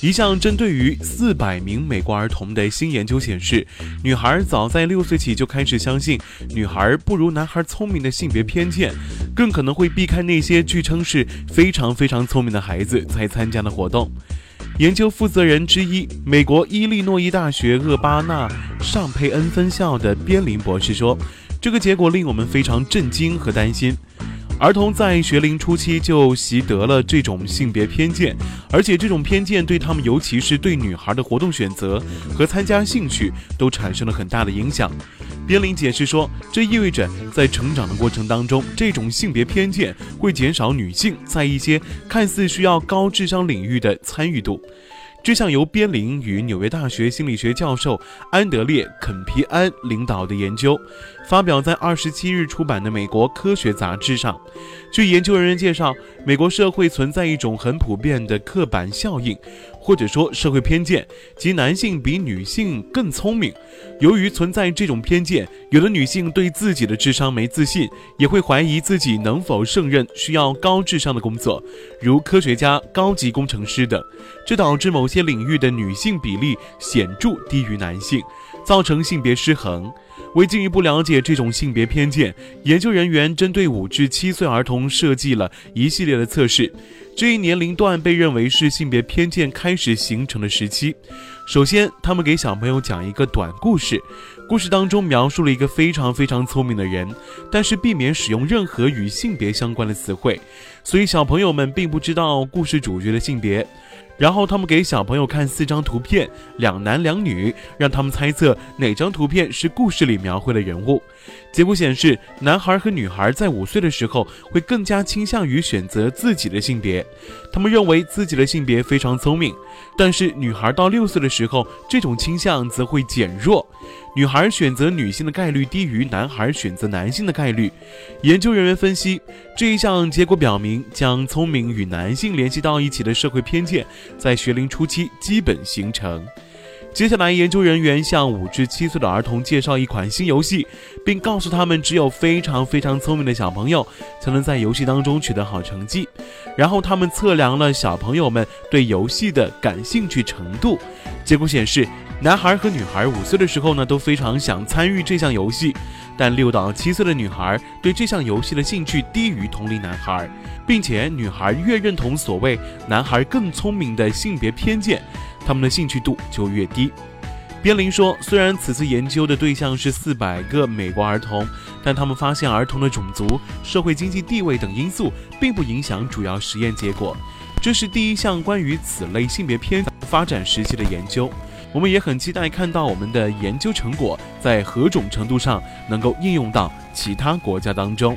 一项针对于四百名美国儿童的新研究显示，女孩早在六岁起就开始相信女孩不如男孩聪明的性别偏见，更可能会避开那些据称是非常非常聪明的孩子才参加的活动。研究负责人之一，美国伊利诺伊大学厄巴纳尚佩恩分校的边林博士说：“这个结果令我们非常震惊和担心。”儿童在学龄初期就习得了这种性别偏见，而且这种偏见对他们，尤其是对女孩的活动选择和参加兴趣，都产生了很大的影响。边林解释说，这意味着在成长的过程当中，这种性别偏见会减少女性在一些看似需要高智商领域的参与度。这项由边林与纽约大学心理学教授安德烈·肯皮安领导的研究，发表在二十七日出版的《美国科学杂志》上。据研究人员介绍，美国社会存在一种很普遍的刻板效应。或者说社会偏见，即男性比女性更聪明。由于存在这种偏见，有的女性对自己的智商没自信，也会怀疑自己能否胜任需要高智商的工作，如科学家、高级工程师等。这导致某些领域的女性比例显著低于男性，造成性别失衡。为进一步了解这种性别偏见，研究人员针对五至七岁儿童设计了一系列的测试。这一年龄段被认为是性别偏见开始形成的时期。首先，他们给小朋友讲一个短故事，故事当中描述了一个非常非常聪明的人，但是避免使用任何与性别相关的词汇，所以小朋友们并不知道故事主角的性别。然后他们给小朋友看四张图片，两男两女，让他们猜测哪张图片是故事里描绘的人物。结果显示，男孩和女孩在五岁的时候会更加倾向于选择自己的性别，他们认为自己的性别非常聪明。但是女孩到六岁的时候，这种倾向则会减弱。女孩选择女性的概率低于男孩选择男性的概率。研究人员分析，这一项结果表明，将聪明与男性联系到一起的社会偏见，在学龄初期基本形成。接下来，研究人员向五至七岁的儿童介绍一款新游戏，并告诉他们，只有非常非常聪明的小朋友才能在游戏当中取得好成绩。然后，他们测量了小朋友们对游戏的感兴趣程度，结果显示。男孩和女孩五岁的时候呢，都非常想参与这项游戏，但六到七岁的女孩对这项游戏的兴趣低于同龄男孩，并且女孩越认同所谓男孩更聪明的性别偏见，他们的兴趣度就越低。边林说，虽然此次研究的对象是四百个美国儿童，但他们发现儿童的种族、社会经济地位等因素并不影响主要实验结果。这是第一项关于此类性别偏发展时期的研究。我们也很期待看到我们的研究成果在何种程度上能够应用到其他国家当中。